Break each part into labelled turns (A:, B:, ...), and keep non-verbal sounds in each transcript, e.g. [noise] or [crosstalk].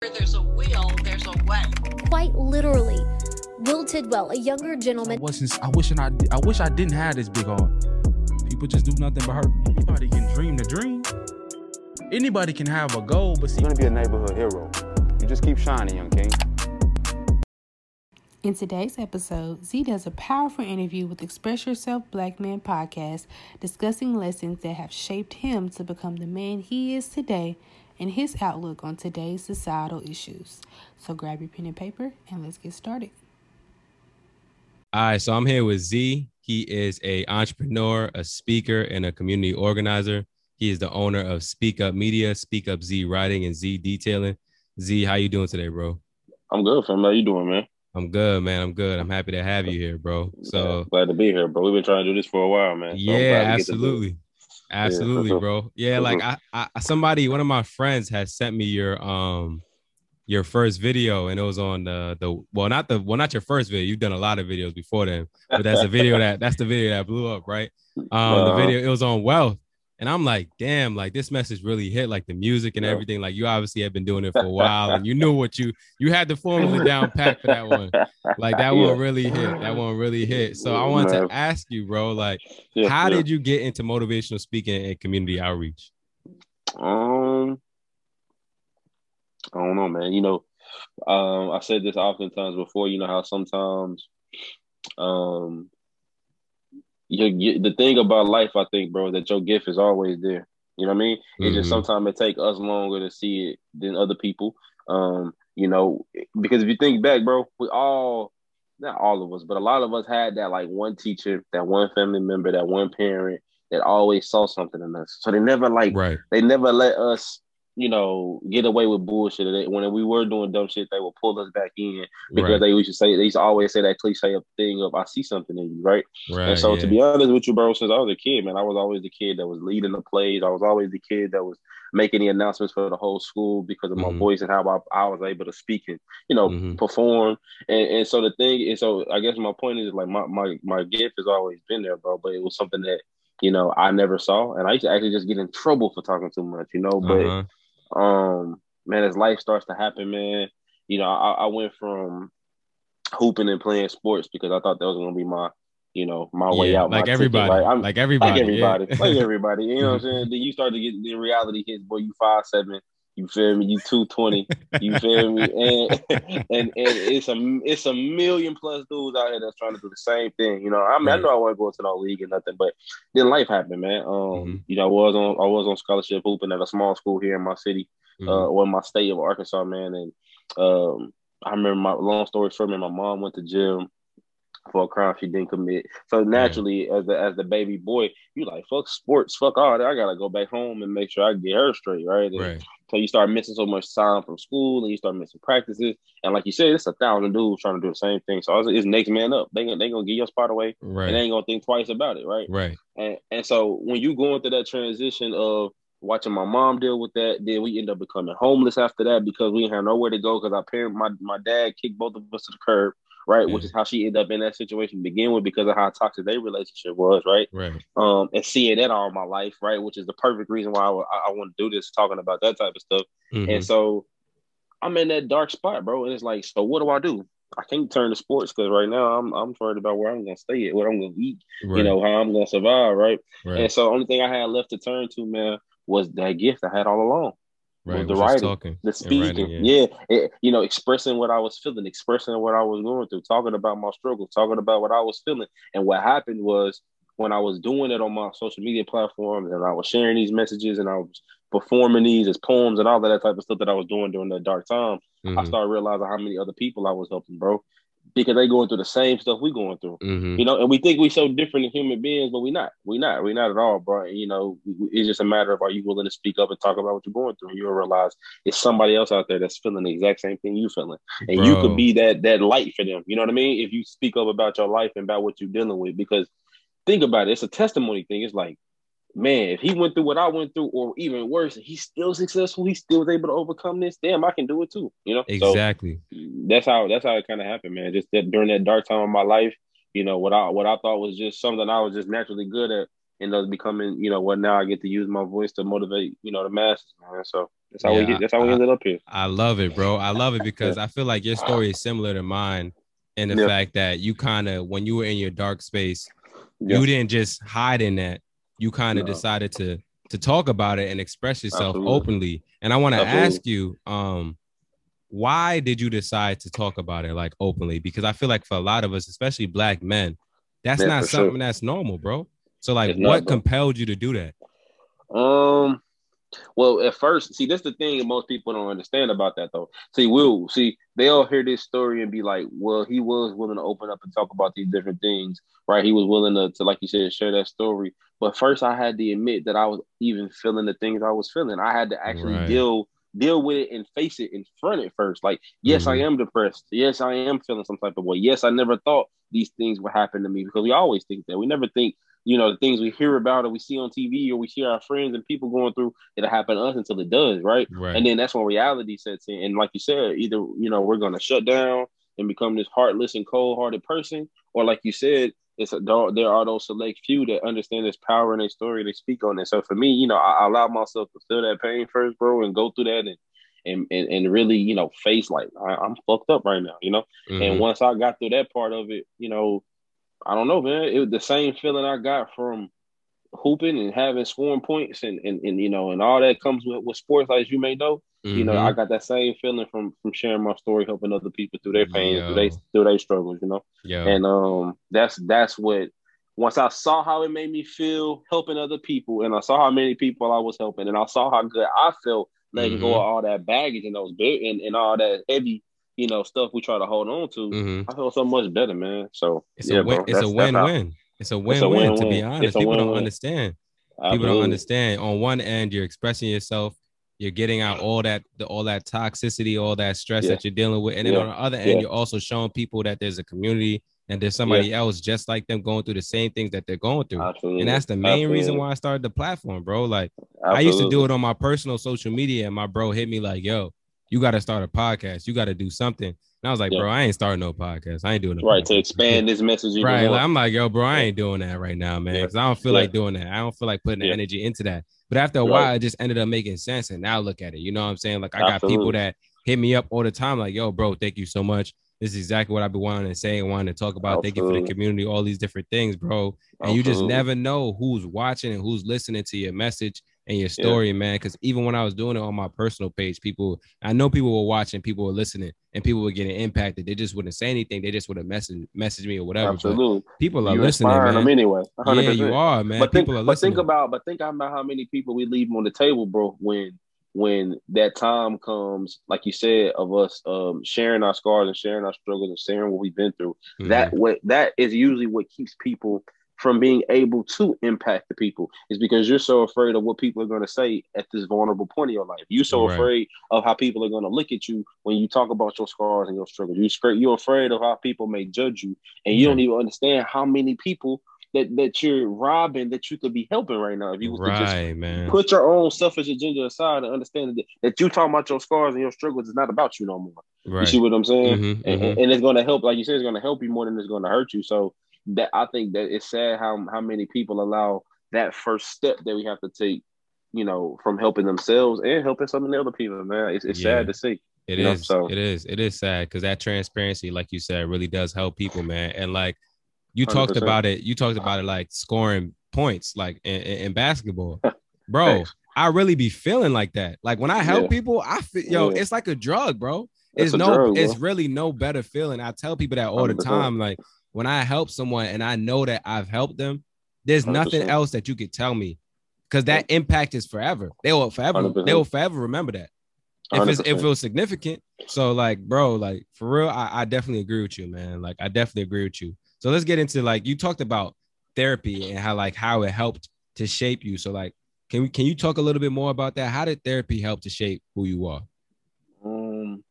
A: Where there's a will, there's a way.
B: Quite literally. Will Tidwell, a younger gentleman.
C: I wasn't. I wish I. I wish I didn't have this big heart. People just do nothing but hurt. Anybody can dream the dream. Anybody can have a goal, but see,
D: You're gonna be a neighborhood hero. You just keep shining, young king.
E: In today's episode, Zee does a powerful interview with Express Yourself Black Man podcast, discussing lessons that have shaped him to become the man he is today and his outlook on today's societal issues. So grab your pen and paper and let's get started.
F: All right, so I'm here with Zee. He is a entrepreneur, a speaker, and a community organizer. He is the owner of Speak Up Media, Speak Up Z Writing, and Z Detailing. Zee, how you doing today, bro?
G: I'm good, fam. How you doing, man?
F: I'm good, man. I'm good. I'm happy to have you here, bro. So
G: Yeah, glad to be here, bro. We've been trying to do this for a while, man. So
F: yeah,
G: glad to get to do it.
F: absolutely, absolutely,
G: sure.
F: bro. Yeah, like I, I, somebody, one of my friends has sent me your um your first video, and it was on the the well, not the well, not your first video. You've done a lot of videos before then, but that's the video [laughs] that that's the video that blew up, right? Um, the
G: Uh-huh.
F: video it was on wealth, and I'm like, damn, like this message really hit, like the music and
G: Yeah.
F: everything. Like you obviously have been doing it for a [laughs] while, and you knew what you you had the formula down pat for that one. Like that
G: Yeah.
F: one really hit. That one really hit. So I wanted
G: Man.
F: to ask you, bro, like
G: Yeah,
F: how did you get into motivational speaking and community outreach?
G: Um, I don't know, man. You know, um, I said this oftentimes before. You know how sometimes, um, you, you the thing about life, I think, bro, that your gift is always there. You know what I mean? It's just
F: Mhm.
G: sometimes it take us longer to see it than other people. Um, you know, because if you think back, bro, we all not all of us, but a lot of us had that like one teacher, that one family member, that one parent that always saw something in us. So they never like
F: Right.
G: they never let us, you know, get away with bullshit. When we were doing dumb shit, they would pull us back in because
F: Right.
G: they used to say they used to always say that cliche thing of I see something in you, right?
F: Right.
G: and so
F: yeah.
G: to be honest with you, bro, since I was a kid, man, I was always the kid that was leading the plays. I was always the kid that was making the announcements for the whole school because of my
F: Mhm.
G: voice and how I, I was able to speak and you know
F: Mhm.
G: perform. And and so the thing is, so I guess my point is like my my my gift has always been there, bro. But it was something that you know I never saw, and I used to actually just get in trouble for talking too much, you know. But
F: Uh-huh.
G: Um man as life starts to happen man you know i, I went from hooping and playing sports because i thought that was going to be my you know my way out
F: like everybody?
G: I'm,
F: like everybody,
G: like everybody
F: yeah.
G: like everybody you know what i'm [laughs] saying then you start to get the reality hits boy you five seven you feel me? You 220 you feel me? [laughs] And, and and it's a it's a million plus dudes out here that's trying to do the same thing you know? I mean i know i wasn't going to no league or nothing but then life happened man. Um
F: Mhm.
G: you know i was on i was on scholarship hooping at a small school here in my city
F: Mhm.
G: uh, or in my state of Arkansas, man. And um, I remember my long story short, man, my mom went to jail for a crime she didn't commit. So mm-hmm. naturally, as the as the baby boy, you like fuck sports, fuck all that. I gotta go back home and make sure I get her straight, right? And
F: right.
G: So you start missing so much time from school, and you start missing practices. And like you said, it's a thousand dudes trying to do the same thing. So it's, it's next man up. They gonna they gonna get your spot away,
F: Right.
G: and they ain't gonna think twice about it, right?
F: right.
G: And and so when you go into that transition of watching my mom deal with that, then we end up becoming homeless after that because we didn't have nowhere to go because our parent, my my dad kicked both of us to the curb, right? Which is how she ended up in that situation to begin with because of how toxic their relationship was, right?
F: Right.
G: Um, and seeing that all my life, right? Which is the perfect reason why I, I, I want to do this, talking about that type of stuff.
F: Mhm.
G: And so I'm in that dark spot, bro. And it's like, so what do I do? I can't turn to sports because right now I'm I'm worried about where I'm gonna stay at, what I'm gonna eat,
F: right.
G: you know, how I'm gonna survive, right?
F: right.
G: And so the only thing I had left to turn to, man, was that gift I had all along.
F: Right.
G: the writing,
F: talking,
G: The speaking.
F: writing,
G: yeah. it- you know, expressing what I was feeling, expressing what I was going through, talking about my struggle, talking about what I was feeling. And what happened was when I was doing it on my social media platforms and I was sharing these messages and I was performing these as poems and all of that type of stuff that I was doing during that dark time, I
F: Mhm.
G: started realizing how many other people I was helping, bro. Because they going through the same stuff we going through.
F: Mhm.
G: You know, and we think we so different as human beings, but we not. We not. We not at all, bro. You know, it's just a matter of are you willing to speak up and talk about what you're going through. And you'll realize it's somebody else out there that's feeling the exact same thing you feeling, and you could be that that light for them. You know what I mean? If you speak up about your life and about what you're dealing with, because think about it, it's a testimony thing. It's like, man, if he went through what I went through, or even worse, he's still successful. He still was able to overcome this. Damn, I can do it too. You know, So,
F: Exactly.
G: that's how that's how it kind of happened, man. Just that during that dark time of my life, you know, what I what I thought was just something I was just naturally good at end up becoming, you know, what now I get to use my voice to motivate, you know, the masses, man. So that's how we
F: Yeah,
G: get, that's how we
F: I-
G: ended up here.
F: I love it, bro. I love it because I feel like your [laughs] story is similar to mine in the
G: Yeah.
F: fact that you kind of, when you were in your dark space,
G: Yeah.
F: you didn't just hide in that. You kind of
G: No.
F: decided to to talk about it and express yourself
G: Absolutely.
F: openly. And I want to ask you, um, why did you decide to talk about it like openly? Because I feel like for a lot of us, especially black men, that's not
G: for sure.
F: something that's normal, bro. So like,
G: It's
F: what
G: bro.
F: compelled you to do that?
G: Um, well, at first, see, that's the thing most people don't understand about that, though. See, we'll see they'll hear this story and be like, "Well, he was willing to open up and talk about these different things, right? He was willing to, to like you said, share that story." But first, I had to admit that I was even feeling the things I was feeling. I had to actually
F: Right.
G: deal deal with it and face it in front it first. Like, yes, I
F: Mhm.
G: am depressed. Yes, I am feeling some type of way. Yes, I never thought these things would happen to me because we always think that. We never think you know, the things we hear about or we see on TV or we see our friends and people going through, it'll happen to us until it does, right?
F: Right.
G: And then that's when reality sets in. And like you said, either, you know, we're going to shut down and become this heartless and cold hearted person, or like you said, it's a, there are those select few that understand this power in their story, they speak on it. So for me, you know, I, I allow myself to feel that pain first, bro, and go through that and and and, and really, you know, face like I, I'm fucked up right now, you know.
F: Mhm.
G: And once I got through that part of it, you know, I don't know, man. It was the same feeling I got from hooping and having scoring points and, and, and you know, and all that comes with, with sports, as you may know. You know. I got that same feeling from from sharing my story, helping other people through their pain,
F: Yo.
G: through their through their struggles, you know.
F: Yo.
G: And um that's that's what once I saw how it made me feel helping other people, and I saw how many people I was helping, and I saw how good I felt letting go
F: Mhm.
G: of all that baggage and those and, and all that heavy, you know, stuff we try to hold on to.
F: Mhm.
G: I feel so much better, man. So
F: It's
G: yeah,
F: a win.
G: bro,
F: it's a
G: that's- that's how-
F: win-win. It's a win-win. To be honest,
G: It's a
F: people don't understand. People
G: Absolutely.
F: don't understand. On one end, you're expressing yourself. You're getting out all that, the, all that toxicity, all that stress
G: Yeah.
F: that you're dealing with, and then
G: Yeah.
F: on the other end, you're also showing people that there's a community and there's somebody else just like them going through the same things that they're going through.
G: Absolutely.
F: And that's the main reason why I started the platform, bro. Like I used to do it on my personal social media, and my bro hit me like, "Yo, you got to start a podcast. You got to do something." And I was like,
G: Yeah.
F: "Bro, I ain't starting no podcast. I ain't doing no
G: Right to
F: podcast."
G: expand [laughs] this message
F: Right. Like, I'm like, yo, bro, I ain't doing that right now, man.
G: Yeah.
F: Because I don't feel
G: Yeah.
F: like doing that. I don't feel like putting the energy into that. But after a
G: Right.
F: while, it just ended up making sense. And now look at it. You know what I'm saying? Like I got people that hit me up all the time, like, yo, bro, thank you so much. This is exactly what I've been wanting to say and wanting to talk about. Thank you for the community, all these different things, bro. And you just never know who's watching and who's listening to your message and your story, man. Because even when I was doing it on my personal page, people, I know people were watching, people were listening, and people were getting impacted. They just wouldn't say anything. They just would have messaged messaged me or whatever. But
G: Absolutely.
F: people are
G: you
F: listening, man.
G: them anyway. 100%.
F: Yeah, you are, man.
G: But think,
F: people are
G: but think about, but think about how many people we leave on the table, bro. When when that time comes, like you said, of us um, sharing our scars and sharing our struggles and sharing what we've been through.
F: Mhm.
G: That what that is usually what keeps people from being able to impact the people is because you're so afraid of what people are going to say at this vulnerable point in your life. You're so
F: Right.
G: afraid of how people are going to look at you when you talk about your scars and your struggles. You're scared, you're afraid of how people may judge you, and you
F: Yeah.
G: don't even understand how many people that that you're robbing that you could be helping right now if you to just
F: man.
G: put your own selfish agenda aside and understand that, that you talking about your scars and your struggles is not about you no more. You see what I'm saying?
F: Mhm,
G: and,
F: mhm.
G: and it's going to help, like you said, it's going to help you more than it's going to hurt you. So that I think that it's sad how how many people allow that first step that we have to take, you know, from helping themselves and helping some of the other people. Man, it's, it's
F: Yeah.
G: sad to see.
F: It
G: is. Know, so.
F: It is. It is sad because that transparency, like you said, really does help people, man. And like you talked
G: 100%.
F: about it, you talked about it like scoring points, like in, in, basketball, [laughs] bro.
G: Thanks.
F: I really be feeling like that. Like when I help
G: Yeah.
F: people, I feel yo,
G: Yeah.
F: it's like a drug, bro.
G: It's
F: It's no,
G: drug,
F: it's really no better feeling. I tell people that all the
G: 100%.
F: time. Like when I help someone and I know that I've helped them, there's nothing
G: 100%.
F: else that you could tell me because that impact is forever. They will forever, they
G: 100%.
F: will forever remember that if it's if it was significant. So like, bro, like for real, I, I definitely agree with you, man. Like I definitely agree with you. So let's get into like you talked about therapy and how like how it helped to shape you. So like, can we can you talk a little bit more about that? How did therapy help to shape who you are?
G: Um,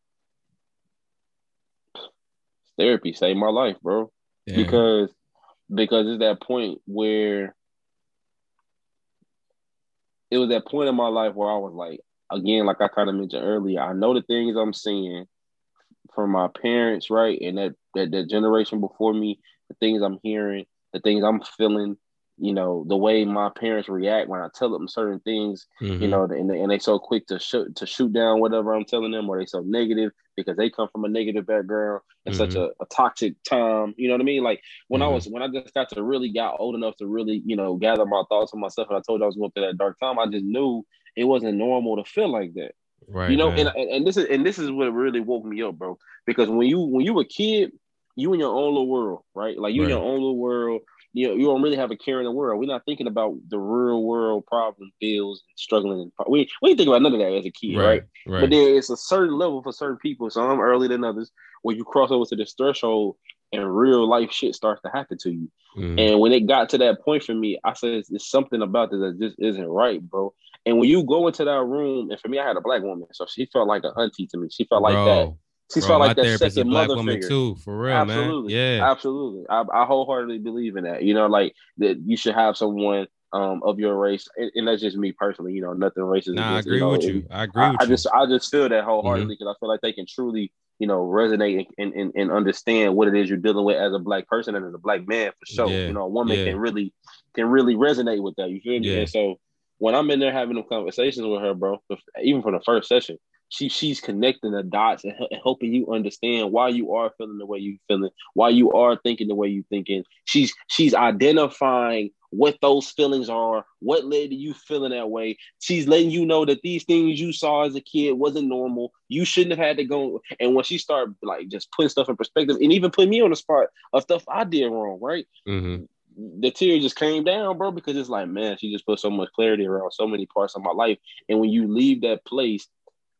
G: therapy saved my life, bro.
F: Yeah.
G: because because it's that point where it was that point in my life where I was like, again, like I kind of mentioned earlier, I know the things I'm seeing from my parents, right, and that that, that generation before me, the things I'm hearing, the things I'm feeling, you know the way my parents react when I tell them certain things,
F: Mhm.
G: you know, and they, and they so quick to shoot to shoot down whatever I'm telling them, or they so negative because they come from a negative background and such a, a toxic time. You know what I mean? Like when I
F: Mhm.
G: was when I just got to really got old enough to really you know gather my thoughts on myself, and I told you I was going through that dark time. I just knew it wasn't normal to feel like that.
F: right.
G: you know,
F: man.
G: and, and this is and this is what really woke me up, bro. Because when you when you were a kid, you in your own little world, right? Like you in your own little world. You know, you don't really have a care in the world. We're not thinking about the real world problems, bills, and struggling. And we we think about none of that as a kid, right?
F: right, right.
G: But then it's a certain level for certain people. Some earlier than others, where you cross over to this threshold and real life shit starts to happen to you.
F: Mhm.
G: And when it got to that point for me, I said, "There's something about this that just isn't right, bro." And when you go into that room, and for me, I had a black woman, so she felt like an auntie to me. She felt like
F: Bro,
G: that. She
F: bro,
G: felt like that second mother figure.
F: too, for real,
G: Absolutely,
F: man. Yeah,
G: absolutely. I, I wholeheartedly believe in that. You know, like that you should have someone um of your race, and, and that's just me personally. You know, nothing racist.
F: nah, I
G: against,
F: agree
G: know,
F: with you. I agree
G: I,
F: with
G: I
F: you.
G: just I just feel that wholeheartedly because I feel like they can truly, you know, resonate and, and, and understand what it is you're dealing with as a black person and as a black man for sure.
F: Yeah,
G: You know, a woman
F: yeah.
G: can really can really resonate with that. You feel me?
F: Yeah.
G: And so when I'm in there having them conversations with her, bro, even from the first session, she she's connecting the dots and hel- helping you understand why you are feeling the way you feeling, why you are thinking the way you thinking. She's she's identifying what those feelings are, what led to you feeling that way. She's letting you know that these things you saw as a kid wasn't normal. You shouldn't have had to go. And when she started like just putting stuff in perspective and even put me on the spot of stuff I did wrong, right?
F: hmm
G: the tear just came down, bro, because it's like, man, she just put so much clarity around so many parts of my life. And when you leave that place,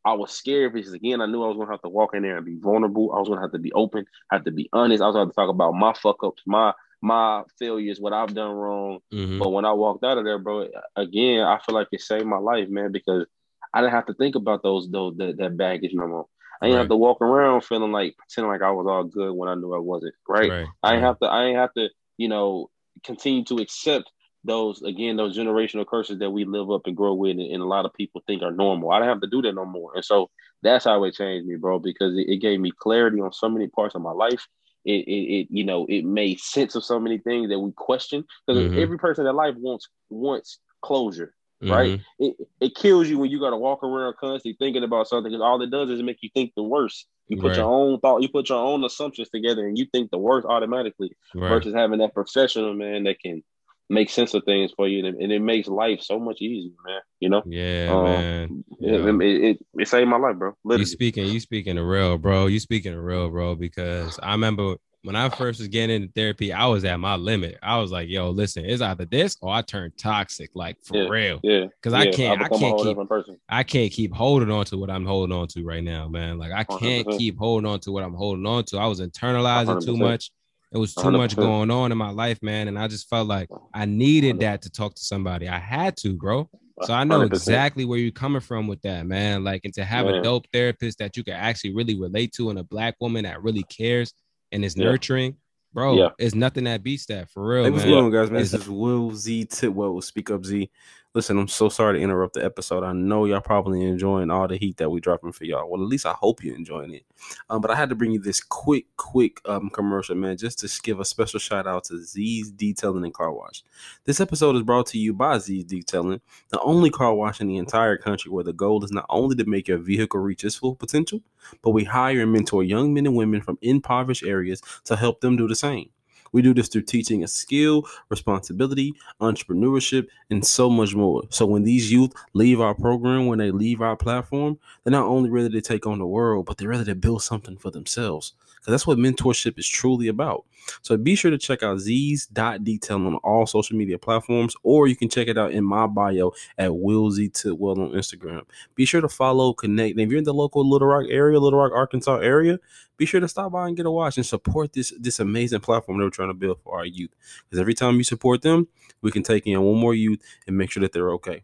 G: I was scared because again, I knew I was gonna have to walk in there and be vulnerable. I was gonna have to be open, have to be honest. I was gonna have to talk about my fuck ups, my my failures, what I've done wrong.
F: hmm
G: But when I walked out of there, bro, again, I feel like it saved my life, man, because I didn't have to think about those those that, that baggage no more. I didn't
F: Right.
G: have to walk around feeling like pretending like I was all good when I knew I wasn't. Right.
F: Right.
G: I
F: right.
G: have to. I didn't have to. You know, continue to accept those again those generational curses that we live up and grow with, and, and a lot of people think are normal. I don't have to do that no more, and so that's how it changed me, bro. Because it, it gave me clarity on so many parts of my life. It, it, it, you know, it made sense of so many things that we question. Because
F: Mhm.
G: every person in life wants wants closure, right?
F: Mhm.
G: It, it kills you when you got to walk around constantly thinking about something because all it does is make you think the worst. You put
F: Right.
G: your own thought, you put your own assumptions together, and you think the worst automatically
F: Right.
G: versus having that professional man that can make sense of things for you, and, and it makes life so much easier, man. You know,
F: Yeah,
G: Um,
F: man.
G: it,
F: Yeah.
G: it, it, it saved my life, bro.
F: You speaking, you speaking the real, bro. You speaking the real, bro. Because I remember when I first was getting into therapy, I was at my limit. I was like, "Yo, listen, it's either this or I turn toxic, like for
G: Yeah.
F: real."
G: yeah,
F: Because I can't, I
G: a
F: can't keep,
G: person.
F: I can't keep holding on to what I'm holding on to right now, man. Like I can't
G: 100%.
F: keep holding on to what I'm holding on to. I was internalizing too
G: 100%.
F: much. It was too much
G: 100%.
F: going on in my life, man, and I just felt like I needed that to talk to somebody. I had to, bro. So I know
G: 100%.
F: exactly where you're coming from with that, man. Like, and to have a dope therapist that you can actually really relate to, and a black woman that really cares and is
G: Yeah.
F: nurturing, bro.
G: Yeah.
F: It's nothing that beats that for real,
H: Hey, what's
F: man.
H: going on, guys? Man,
F: It's-
H: this is Will Zee Tidwell with Speak Up Z. Listen, I'm so sorry to interrupt the episode. I know y'all probably enjoying all the heat that we dropping for y'all. Well, at least I hope you're enjoying it. Um, but I had to bring you this quick, quick um commercial, man, just to give a special shout out to Z's Detailing and Car Wash. This episode is brought to you by Z's Detailing, the only car wash in the entire country where the goal is not only to make your vehicle reach its full potential, but we hire and mentor young men and women from impoverished areas to help them do the same. We do this through teaching a skill, responsibility, entrepreneurship, and so much more. So when these youth leave our program, when they leave our platform, they're not only ready to take on the world, but they're ready to build something for themselves. Because that's what mentorship is truly about. So be sure to check out Z's dot detail on all social media platforms, or you can check it out in my bio at Will Zee Tidwell on Instagram. Be sure to follow, connect. And if you're in the local Little Rock area, Little Rock, Arkansas area, be sure to stop by and get a watch and support this this amazing platform that we're trying to build for our youth. Because every time you support them, we can take in one more youth and make sure that they're okay.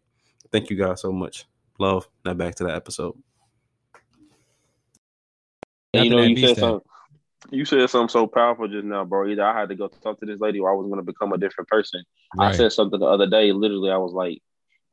H: Thank you guys so much. Love. Now back to the episode.
G: You
F: Nothing
G: know, you said something. You said something so powerful just now, bro. Either I had to go talk to this lady, or I was going to become a different person. I said something the other day. Literally, I was like,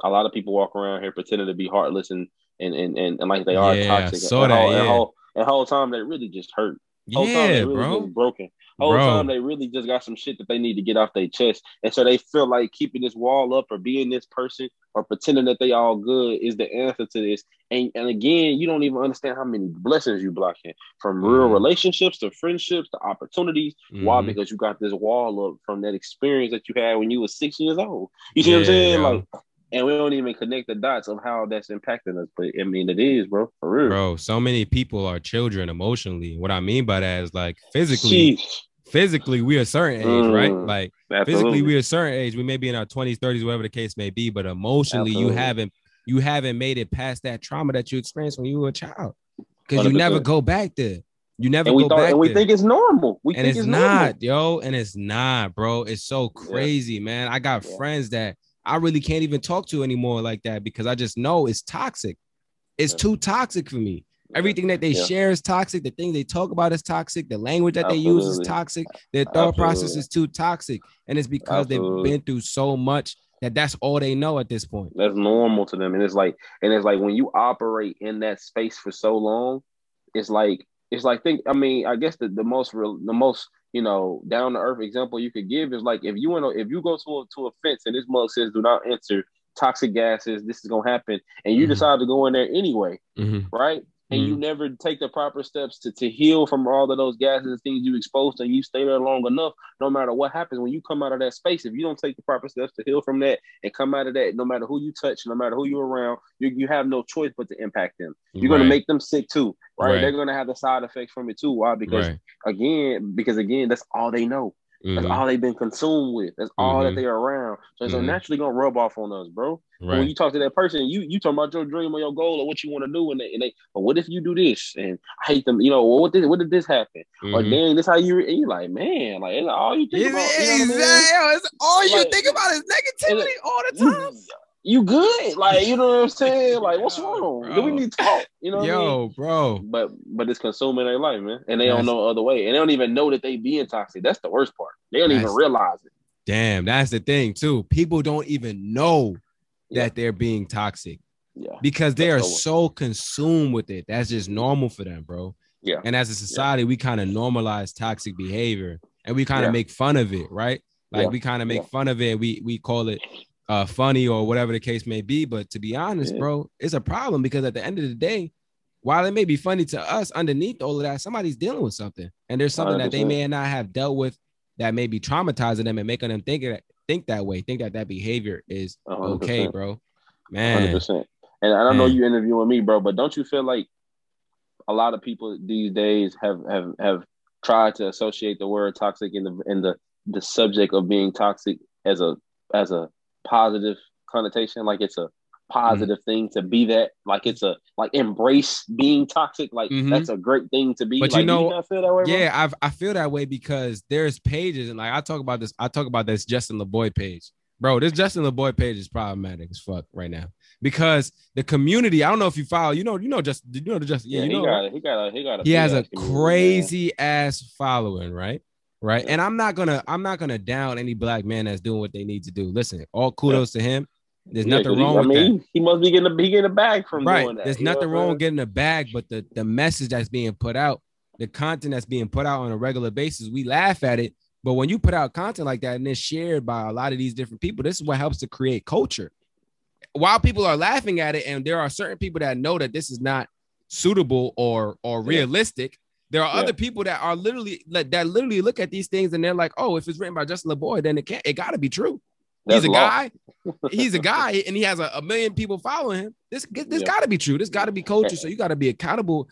G: a lot of people walk around here pretending to be heartless and and and, and, and like they are
F: Yeah,
G: toxic.
F: saw
G: and
F: that,
G: whole, and
F: yeah.
G: whole, and whole time they really just hurt. Whole
F: Yeah,
G: really
F: bro.
G: broken. Whole
F: Bro.
G: time they really just got some shit that they need to get off their chest, and so they feel like keeping this wall up or being this person or pretending that they all good is the answer to this. And and again, you don't even understand how many blessings you blocking from real
F: Mhm.
G: relationships to friendships to opportunities. Why?
F: Mhm.
G: Because you got this wall up from that experience that you had when you were six years old. You see what I'm saying?
F: yo.
G: Like, and we don't even connect the dots of how that's impacting us. But I mean, it is, bro, for real.
F: Bro, so many people are children emotionally. What I mean by that is like physically. Physically, we a certain age, right?
G: Mm.
F: Like
G: Absolutely.
F: physically, we a certain age. We may be in our 20s, 30s, whatever the case may be, but emotionally, you haven't you haven't made it past that trauma that you experienced when you were a child. Because you never go back there. You never go
G: thought,
F: back
G: and we
F: there.
G: think it's normal. We
F: and
G: think
F: it's,
G: it's,
F: not, yo, and it's not, bro. It's so
G: Yeah.
F: crazy, man. I got
G: Yeah.
F: friends that I really can't even talk to anymore like that because I just know it's toxic. It's
G: Yeah.
F: too toxic for me. Everything that they
G: Yeah.
F: share is toxic. The thing they talk about is toxic. The language that they use is toxic. Their thought process is too toxic. And it's because
G: Absolutely.
F: they've been through so much that that's all they know at this point.
G: That's normal to them, and it's like, and it's like when you operate in that space for so long, it's like, it's like think. I mean, I guess the, the most real, the most you know down to earth example you could give is like if you want to, if you go to a, to a fence and this mug says do not enter toxic gases, this is gonna happen, and you
F: Mhm.
G: decide to go in there anyway,
F: Mhm.
G: right? And you mm-hmm. never take the proper steps to, to heal from all of those gases and things you exposed, and you stay there long enough, no matter what happens when you come out of that space. If you don't take the proper steps to heal from that and come out of that, no matter who you touch, no matter who you're around, you, you have no choice but to impact them. You're
F: Right.
G: gonna make them sick too, right?
F: Right.
G: They're gonna have the side effects from it too. Why? Because
F: Right.
G: again, because again, that's all they know. That's
F: Mhm.
G: all they've been consumed with. That's all that
F: Mhm.
G: they're around. So it's
F: Mhm.
G: naturally gonna rub off on us, bro. And When you talk to that person, you you talking about your dream or your goal or what you want to do, and they, and they, but what if you do this? And I hate them. You know, well, what did what did this happen? Or
F: Mhm.
G: dang, this how you? And you like, man, like all you think about. You know what I mean?
F: It's all you
G: Like-
F: think about is negativity all the time.
G: You, good? Like you know what I'm saying? [laughs] Like what's
F: Yo,
G: wrong? Do we need to talk? You know what I mean?
F: Yo, bro.
G: But but it's consuming their life, man, and they don't
F: That's-
G: know other way, and they don't even know that they being toxic. That's the worst part. They don't even realize it.
F: Damn, that's the thing too. People don't even know
G: Yeah.
F: that they're being toxic
G: Yeah,
F: because they are
G: That's the
F: so consumed with it. That's just normal for them, bro.
G: yeah,
F: And as a society, we kind of normalize toxic behavior and we kind of
G: Yeah.
F: make fun of it, right? Like
G: Yeah.
F: we kind of make
G: Yeah.
F: fun of it. We we call it uh funny or whatever the case may be. But to be honest,
G: Yeah.
F: bro, it's a problem because at the end of the day, while it may be funny to us, underneath all of that, somebody's dealing with something, and there's something that they may not have dealt with that may be traumatizing them and making them think that think that way, think that that behavior is
G: A hundred
F: okay,
G: percent.
F: bro. Man,
G: percent. And I know
F: Man.
G: Know you interviewing me, bro, but don't you feel like a lot of people these days have have have tried to associate the word toxic in the in the the subject of being toxic as a as a positive connotation, like it's a positive thing to be that, like it's a like embrace being toxic, like
F: Mhm.
G: that's a great thing to be.
F: But you
G: like, do
F: know-
G: you feel that way, bro?
F: Yeah, I've, I feel that way because there's pages and like I talk about this. I talk about this Justin LaBoy page, bro. This Justin LaBoy page is problematic as fuck right now because the community. I don't know if you follow. You know, you know, just you know the Justin. Yeah,
G: Yeah,
F: you
G: he
F: know,
G: got he got a he got a
F: he has a crazy ass following, right? Right.
G: Yeah.
F: And I'm not gonna I'm not gonna down any black man that's doing what they need to do. Listen, all kudos to him. There's
G: Yeah,
F: nothing
G: 'cause he-
F: wrong
G: I
F: with that.
G: mean, he must be getting a he getting a bag from
F: right.
G: doing that.
F: There's nothing wrong with getting a bag, but the the message that's being put out, the content that's being put out on a regular basis, we laugh at it. But when you put out content like that and it's shared by a lot of these different people, this is what helps to create culture. While people are laughing at it, and there are certain people that know that this is not suitable or or
G: Yeah.
F: realistic, there are
G: Yeah.
F: other people that are literally like, that literally look at these things and they're like, oh, if it's written by Justin LaBoy, then it can't it gotta be true.
G: That's
F: He's a guy. [laughs] He's a guy, and he has a, a million people following him. This this
G: Yeah.
F: got to be true. This got to be culture. So you got to be accountable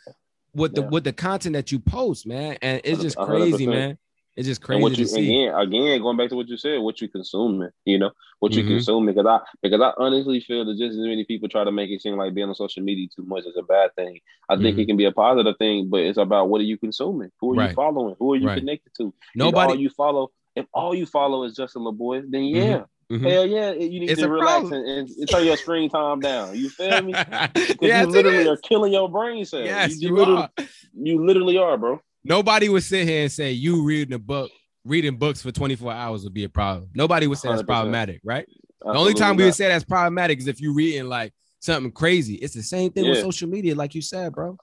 F: with the
G: Yeah.
F: with the content that you post, man. And it's just
G: A hundred
F: crazy,
G: percent.
F: man. It's just
G: And
F: crazy
G: what
F: to
G: you
F: see.
G: again, again, going back to what you said, what you consuming, you know, what you
F: Mhm.
G: consuming, because I because I honestly feel that just as many people try to make it seem like being on social media too much is a bad thing. I think
F: Mhm.
G: it can be a positive thing, but it's about what are you consuming? Who are
F: Right.
G: you following? Who are you
F: Right.
G: connected to? If
F: Nobody.
G: all you follow, if all you follow is Justin LaBoy, then yeah,
F: Mhm.
G: hell yeah, you need
F: It's
G: to relax and, and turn your screen time down. You feel me? [laughs] Because
F: yes,
G: you literally are killing your brain cells.
F: Yes,
G: you,
F: you
G: literally,
F: are.
G: you literally are, bro.
F: Nobody would sit here and say you reading a book, reading books for 24 hours would be a problem. Nobody would say that's
G: 100%.
F: problematic, right? The only time we would say that's problematic is if you're reading like something crazy. It's the same thing with social media, like you said, bro.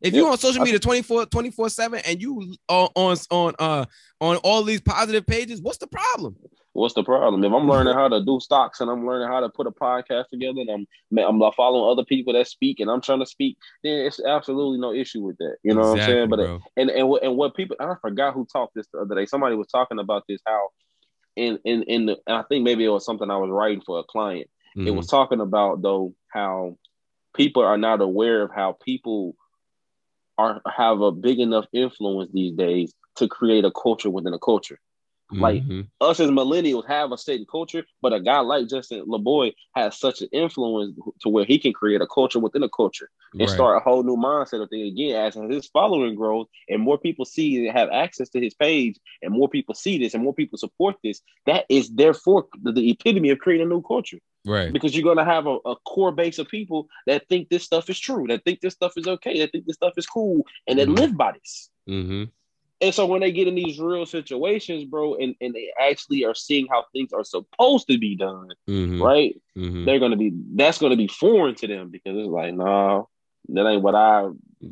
F: If
G: Yep.
F: you on social media 24 24 7 and you on on on uh on all these positive pages, what's the problem?
G: What's the problem? If I'm learning how to do stocks and I'm learning how to put a podcast together and I'm I'm following other people that speak and I'm trying to speak, then it's absolutely no issue with that. You know what I'm saying? But
F: bro.
G: and and what and what people I forgot who talked this the other day. Somebody was talking about this how in in in the and I think maybe it was something I was writing for a client. It
F: Mhm.
G: was talking about though how people are not aware of how people are have a big enough influence these days to create a culture within a culture. Like-
F: Mhm.
G: Us as millennials have a certain culture, but a guy like Justin LaBoy has such an influence to where he can create a culture within a culture and
F: Right.
G: start a whole new mindset of thing again as his following grows and more people see and have access to his page and more people see this and more people support this that is therefore the, the epitome of creating a new culture
F: right.
G: because you're going to have a, a core base of people that think this stuff is true that think this stuff is okay that think this stuff is cool and that
F: Mhm.
G: live by this
F: hmm
G: and so when they get in these real situations bro and, and they actually are seeing how things are supposed to be done
F: hmm
G: right
F: hmm
G: they're gonna be that's gonna be foreign to them because it's like, nah, that ain't what I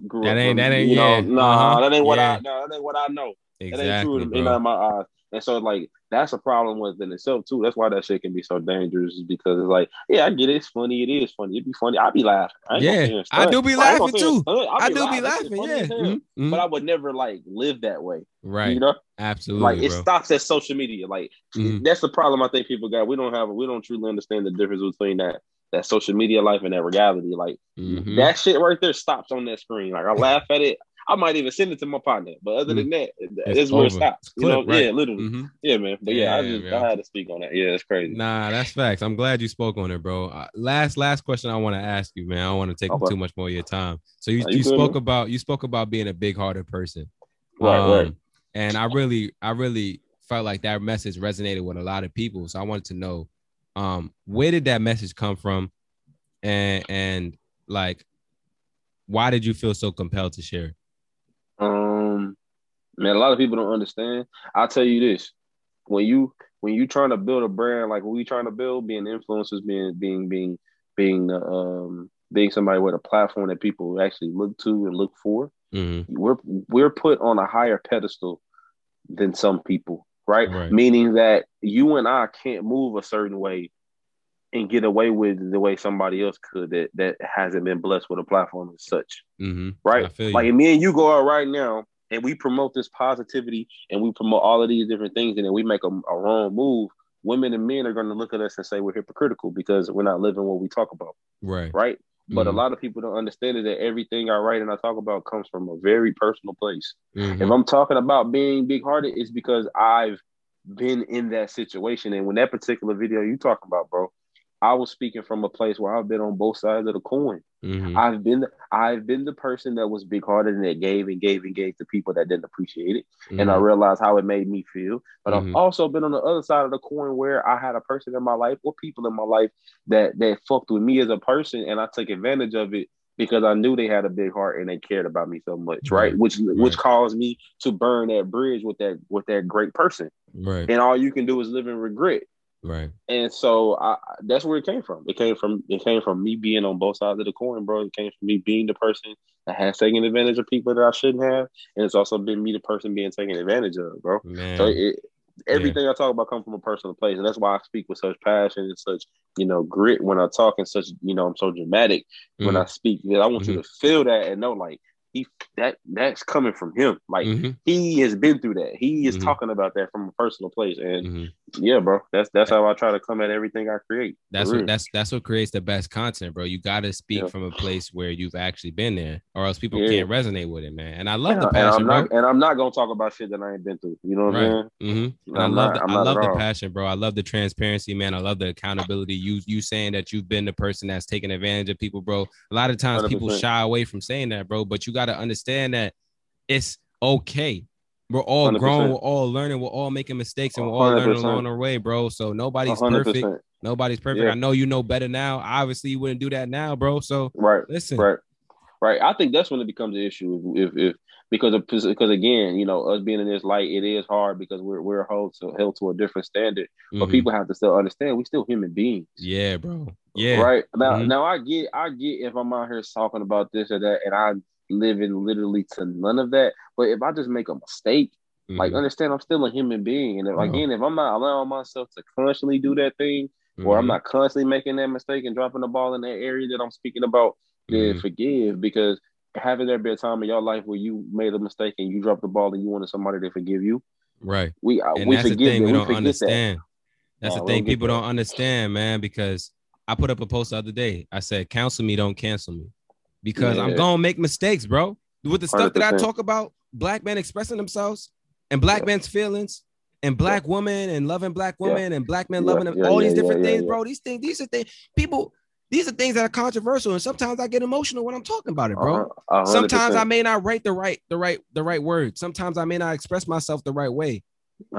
G: grew up.
F: That
G: up.
F: ain't- that ain't-
G: you know,
F: yeah,
G: nah,
F: uh-huh,
G: that ain't what
F: yeah.
G: I no, that ain't what I know. That ain't true
F: Exactly,
G: in my eyes. And so like that's a problem within itself too. That's why that shit can be so dangerous, is because it's like, yeah, I get it, it's funny, it is funny, it'd be funny. I'd be laughing. I
F: Yeah,
G: sit here and
F: I do be
G: I
F: laughing
G: and
F: too. I do be laughing. Yeah. Mhm, mhm.
G: But I would never like live that way.
F: Right.
G: You know?
F: Absolutely,
G: like it
F: bro.
G: stops at social media. Like
F: Mhm.
G: that's the problem I think people got. We don't have we don't truly understand the difference between that that social media life and that reality. Like
F: Mhm.
G: that shit right there stops on that screen. Like I laugh at it. I might even send it to my partner. But other than that,
F: It's
G: that's where it stops.
F: It's
G: You know?
F: right.
G: Yeah, literally.
F: Mhm.
G: Yeah, man. But yeah, I just
F: yo.
G: I had to speak on that. Yeah, it's crazy.
F: Nah, that's facts. I'm glad you spoke on it, bro. Uh, last last question I want to ask you, man. I don't want to take
G: Okay.
F: too much more of your time. So you,
G: you
F: you spoke
G: man.
F: about you spoke about being a big hearted person.
G: Right,
F: Um,
G: right.
F: And I really I really felt like that message resonated with a lot of people. So I wanted to know um where did that message come from and and like why did you feel so compelled to share?
G: Um, man, a lot of people don't understand. I'll tell you this: when you when you trying to build a brand like what we trying to build, being influencers, being being being being the um being somebody with a platform that people actually look to and look for,
F: Mhm.
G: we're we're put on a higher pedestal than some people, right?
F: Right.
G: Meaning that you and I can't move a certain way and get away with the way somebody else could that that hasn't been blessed with a platform as such
F: Mhm.
G: right? Like me and you go out right now and we promote this positivity and we promote all of these different things and then we make a, a wrong move. Women and men are going to look at us and say we're hypocritical because we're not living what we talk about,
F: right.
G: right? But a
F: Mhm.
G: lot of people don't understand it, that everything I write and I talk about comes from a very personal place.
F: Mhm.
G: If I'm talking about being big hearted, it's because I've been in that situation. And when that particular video you talking about, bro, I was speaking from a place where I've been on both sides of the coin.
F: Mhm.
G: I've been I've been the person that was big hearted and that gave and gave and gave to people that didn't appreciate it. And I
F: Mhm.
G: realized how it made me feel. But
F: Mhm.
G: I've also been on the other side of the coin where I had a person in my life or people in my life that that fucked with me as a person and I took advantage of it because I knew they had a big heart and they cared about me so much, right?
F: Right.
G: Which which caused me to burn that bridge with that with that great person.
F: right.
G: And all you can do is live in regret.
F: Right.
G: And so I, that's where it came from. It came from it came from me being on both sides of the coin, bro. It came from me being the person that has taken advantage of people that I shouldn't have, and it's also been me the person being taken advantage of, bro.
F: Man.
G: So it, everything I talk about comes from a personal place, and that's why I speak with such passion and such you know grit when I talk and such you know I'm so dramatic when I speak. Because I want you to feel that and know like he that that's coming from him. Like
F: Mhm.
G: he has been through that. He is
F: Mhm.
G: talking about that from a personal place, and
F: Mhm.
G: Yeah, bro, that's that's how I try to come at everything I create.
F: That's what that's that's what creates the best content, bro. You got to speak
G: Yeah.
F: from a place where you've actually been there, or else people
G: Yeah.
F: can't resonate with it, man. And I love
G: and,
F: the
G: I- and
F: passion,
G: I'm
F: bro.
G: not and I'm not gonna talk about shit that I ain't been through. You know what
F: Right. Mm-hmm. I
G: I'm
F: love
G: not-
F: the,
G: I'm
F: I love the passion, bro. I love the transparency, man. I love the accountability. You you saying that you've been the person that's taking advantage of people, bro. A lot of times people
G: 100%.
F: shy away from saying that, bro. But you got to understand that it's okay. We're all grown.
G: 100%.
F: We're all learning. We're all making mistakes, and we're all learning
G: 100%.
F: along the way, bro. So nobody's perfect.
G: 100%.
F: Nobody's perfect.
G: Yeah.
F: I know you know better now. Obviously, you wouldn't do that now, bro. So
G: Right.
F: listen,
G: Right. Right. I think that's when it becomes an issue if, if, if because of, because again, you know, us being in this light, it is hard because we're we're held to held to a different standard. But
F: Mhm.
G: people have to still understand we're still human beings.
F: yeah, bro. Yeah,
G: Right. Now
F: Mhm.
G: now I get I get if I'm out here talking about this or that and I living literally to none of that. But if I just make a mistake, like
F: Mhm.
G: understand I'm still a human being. And if,
F: Oh.
G: again, if I'm not allowing myself to constantly do that thing, or I'm
F: Mhm.
G: not constantly making that mistake and dropping the ball in that area that I'm speaking about, then
F: Mhm.
G: forgive because having there be a time in your life where you made a mistake and you dropped the ball and you wanted somebody to forgive you,
F: right.
G: we uh,
F: and
G: we
F: that's the
G: forgive
F: thing we
G: We
F: don't understand. That's
G: Nah,
F: the thing people
G: that.
F: don't understand, man. Because I put up a post the other day. I said, "Counsel me, don't cancel me," because I'm gonna make mistakes, bro. With the stuff that I talk about, black men expressing themselves and black
G: Yeah.
F: men's feelings. And black women and loving black
G: Yeah.
F: women and black men
G: Yeah,
F: loving them,
G: yeah,
F: all
G: yeah,
F: these different
G: yeah,
F: things,
G: yeah.
F: bro. These things, these are things people, these are things that are controversial, and sometimes I get emotional when I'm talking about it, bro.
G: Uh-huh.
F: Sometimes I may not write the right, the right, the right word. Sometimes I may not express myself the right way.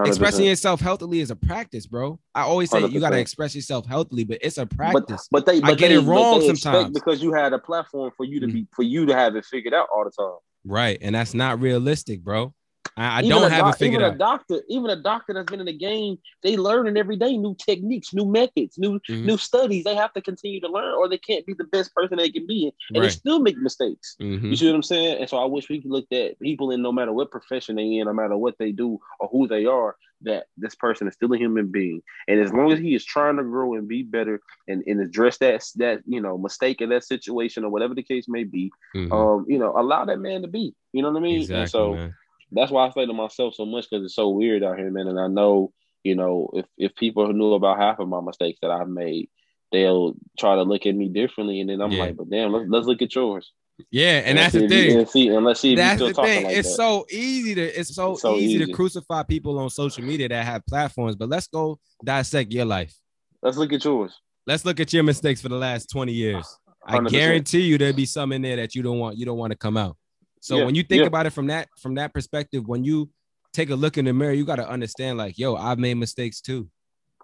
F: Expressing yourself healthily is a practice, bro. I always say you got to express yourself healthily, but it's a practice.
G: but they,
F: I
G: but
F: get
G: they,
F: it wrong
G: but they
F: sometimes.
G: because you had a platform for you to
F: Mm.
G: be for you to have it figured out all the time.
F: right, and that's not realistic, bro. I, I don't
G: a
F: have
G: doc-
F: it figured
G: even
F: out.
G: a doctor, even a doctor that's been in the game, they learning every day new techniques, new methods, new
F: Mhm.
G: new studies. They have to continue to learn, or they can't be the best person they can be, and they still make mistakes.
F: Mhm.
G: You see what I'm saying? And so I wish we could look at people in no matter what profession they in, no matter what they do or who they are, that this person is still a human being. And as long as he is trying to grow and be better and, and address that that you know mistake in that situation or whatever the case may be,
F: Mhm.
G: um, you know, allow that man to be. You know what I mean?
F: exactly,
G: and so
F: man.
G: That's why I say to myself so much because it's so weird out here, man. And I know, you know, if if people knew about half of my mistakes that I've made, they'll try to look at me differently. And then I'm
F: Yeah.
G: like, but damn, let's let's look at yours.
F: Yeah, and that's
G: see
F: the
G: if you-
F: thing.
G: and see, and let's see if
F: That's the thing.
G: like
F: it's
G: that.
F: so easy to it's so,
G: It's so
F: easy,
G: easy.
F: to crucify people on social media that have platforms. But let's go dissect your life.
G: let's look at yours.
F: Let's look at your mistakes for the last 20 years. I
G: 100%.
F: guarantee you there'll be some in there that you don't want you don't want to come out. So
G: Yeah,
F: when you think
G: yeah.
F: about it from that from that perspective, when you take a look in the mirror, you got to understand like, yo, I've made mistakes too,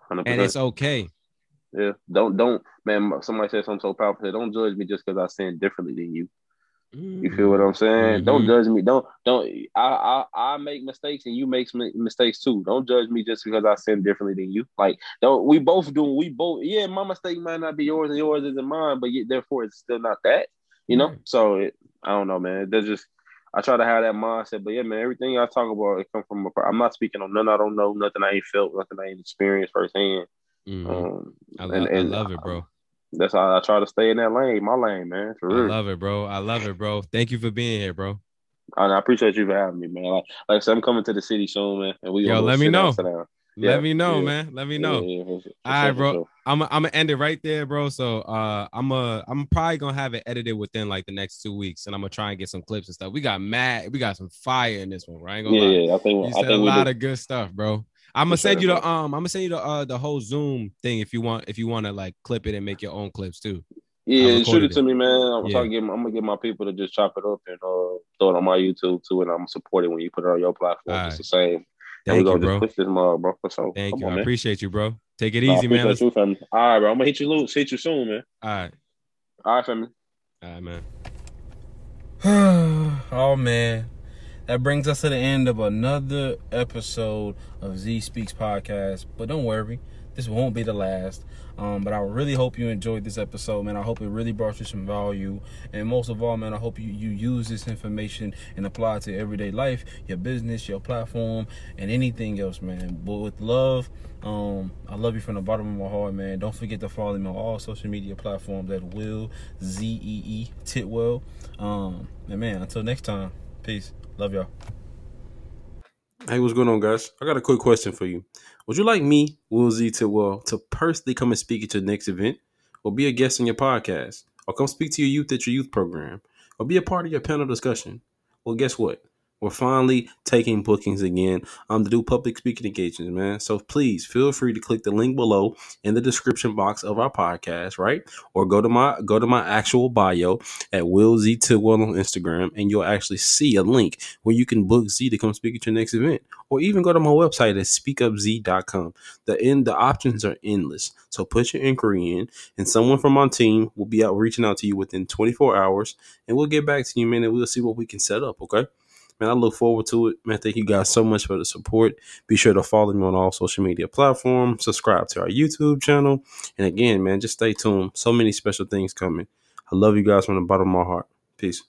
G: 100%.
F: and it's okay.
G: yeah. Don't don't man. Somebody said something so powerful. Said, Don't judge me just because I sin differently than you. You feel what I'm saying? Don't
F: Mhm.
G: judge me. Don't don't. I I I make mistakes and you make mistakes too. Don't judge me just because I sin differently than you. Like don't we both do. We both yeah. My mistake might not be yours and yours isn't mine, but yet therefore it's still not that. You know.
F: Right.
G: So it, I don't know, man. There's just I try to have that mindset, but yeah, man. Everything I talk about it come from. A, I'm not speaking on none I don't know, nothing I ain't felt, nothing I ain't experienced firsthand.
F: Mhm.
G: Um,
F: I,
G: and-
F: I
G: and
F: love it, bro.
G: That's how I try to stay in that lane, my lane, man. For
F: I love it, bro. I love it, bro. Thank you for being here, bro.
G: I appreciate you for having me, man. Like, like I said, I'm coming to the city soon, man. And we
F: Yo, let me know.
G: Down.
F: Let me know,
G: yeah.
F: man. Let me know.
G: Yeah, yeah, for- for
F: All right,
G: sure,
F: bro.
G: sure.
F: I'm I'm gonna end it right there, bro. So uh I'm uh I'm probably gonna have it edited within like the next two weeks, and I'm gonna try and get some clips and stuff. We got mad, we got some fire in this one, right?
G: Yeah,
F: lie.
G: yeah. I think
F: You
G: I
F: said a
G: think we
F: lot
G: did.
F: of good stuff, bro. I'm gonna send you the um I'm gonna send you the uh the whole Zoom thing if you want if you want to like clip it and make your own clips too.
G: Yeah, shoot it to
F: it.
G: me, man. I'm,
F: Yeah.
G: get, I'm gonna get my people to just chop it up and uh, throw it on my YouTube too, and I'm gonna support it when you put it on your platform.
F: All
G: It's the same. And we
F: Thank you, bro.
G: just push this mug, bro. For sure.
F: Thank
G: Come
F: you.
G: on,
F: I
G: man.
F: appreciate you, bro. Take it
G: I
F: easy, man.
G: you, family. All right, bro. I'm gonna hit you loose. Hit you soon, man.
F: All right.
G: All right, family.
F: All right, man. [sighs]
H: oh man. That brings us to the end of another episode of Z Speaks Podcast. But don't worry, this won't be the last. Um, but I really hope you enjoyed this episode, man. I hope it really brought you some value. And most of all, man, I hope you, you use this information and apply it to everyday life, your business, your platform, and anything else, man. But with love, um, I love you from the bottom of my heart, man. Don't forget to follow me on all social media platforms at Will Z E E Tidwell. Um, and man, until next time, peace. Love y'all. Hey, what's going on, guys? I got a quick question for you. Would you like me, Will Zee Tidwell, to personally come and speak at your next event, or be a guest on your podcast, or come speak to your youth at your youth program, or be a part of your panel discussion? Well, guess what? We're finally taking bookings again um, to do public speaking engagements, man. So please feel free to click the link below in the description box of our podcast, right? Or go to my go to my actual bio at Will Zee Tidwell on Instagram, and you'll actually see a link where you can book Zee to come speak at your next event. Or even go to my website at speakupz.com. The end the options are endless. So put your inquiry in, and someone from our team will be out reaching out to you within 24 hours, and we'll get back to you, man, and we'll see what we can set up, okay? Man, I look forward to it. Man, thank you guys so much for the support. Be sure to follow me on all social media platforms, subscribe to our YouTube channel. And again, man, just stay tuned. So many special things coming. I love you guys from the bottom of my heart. Peace.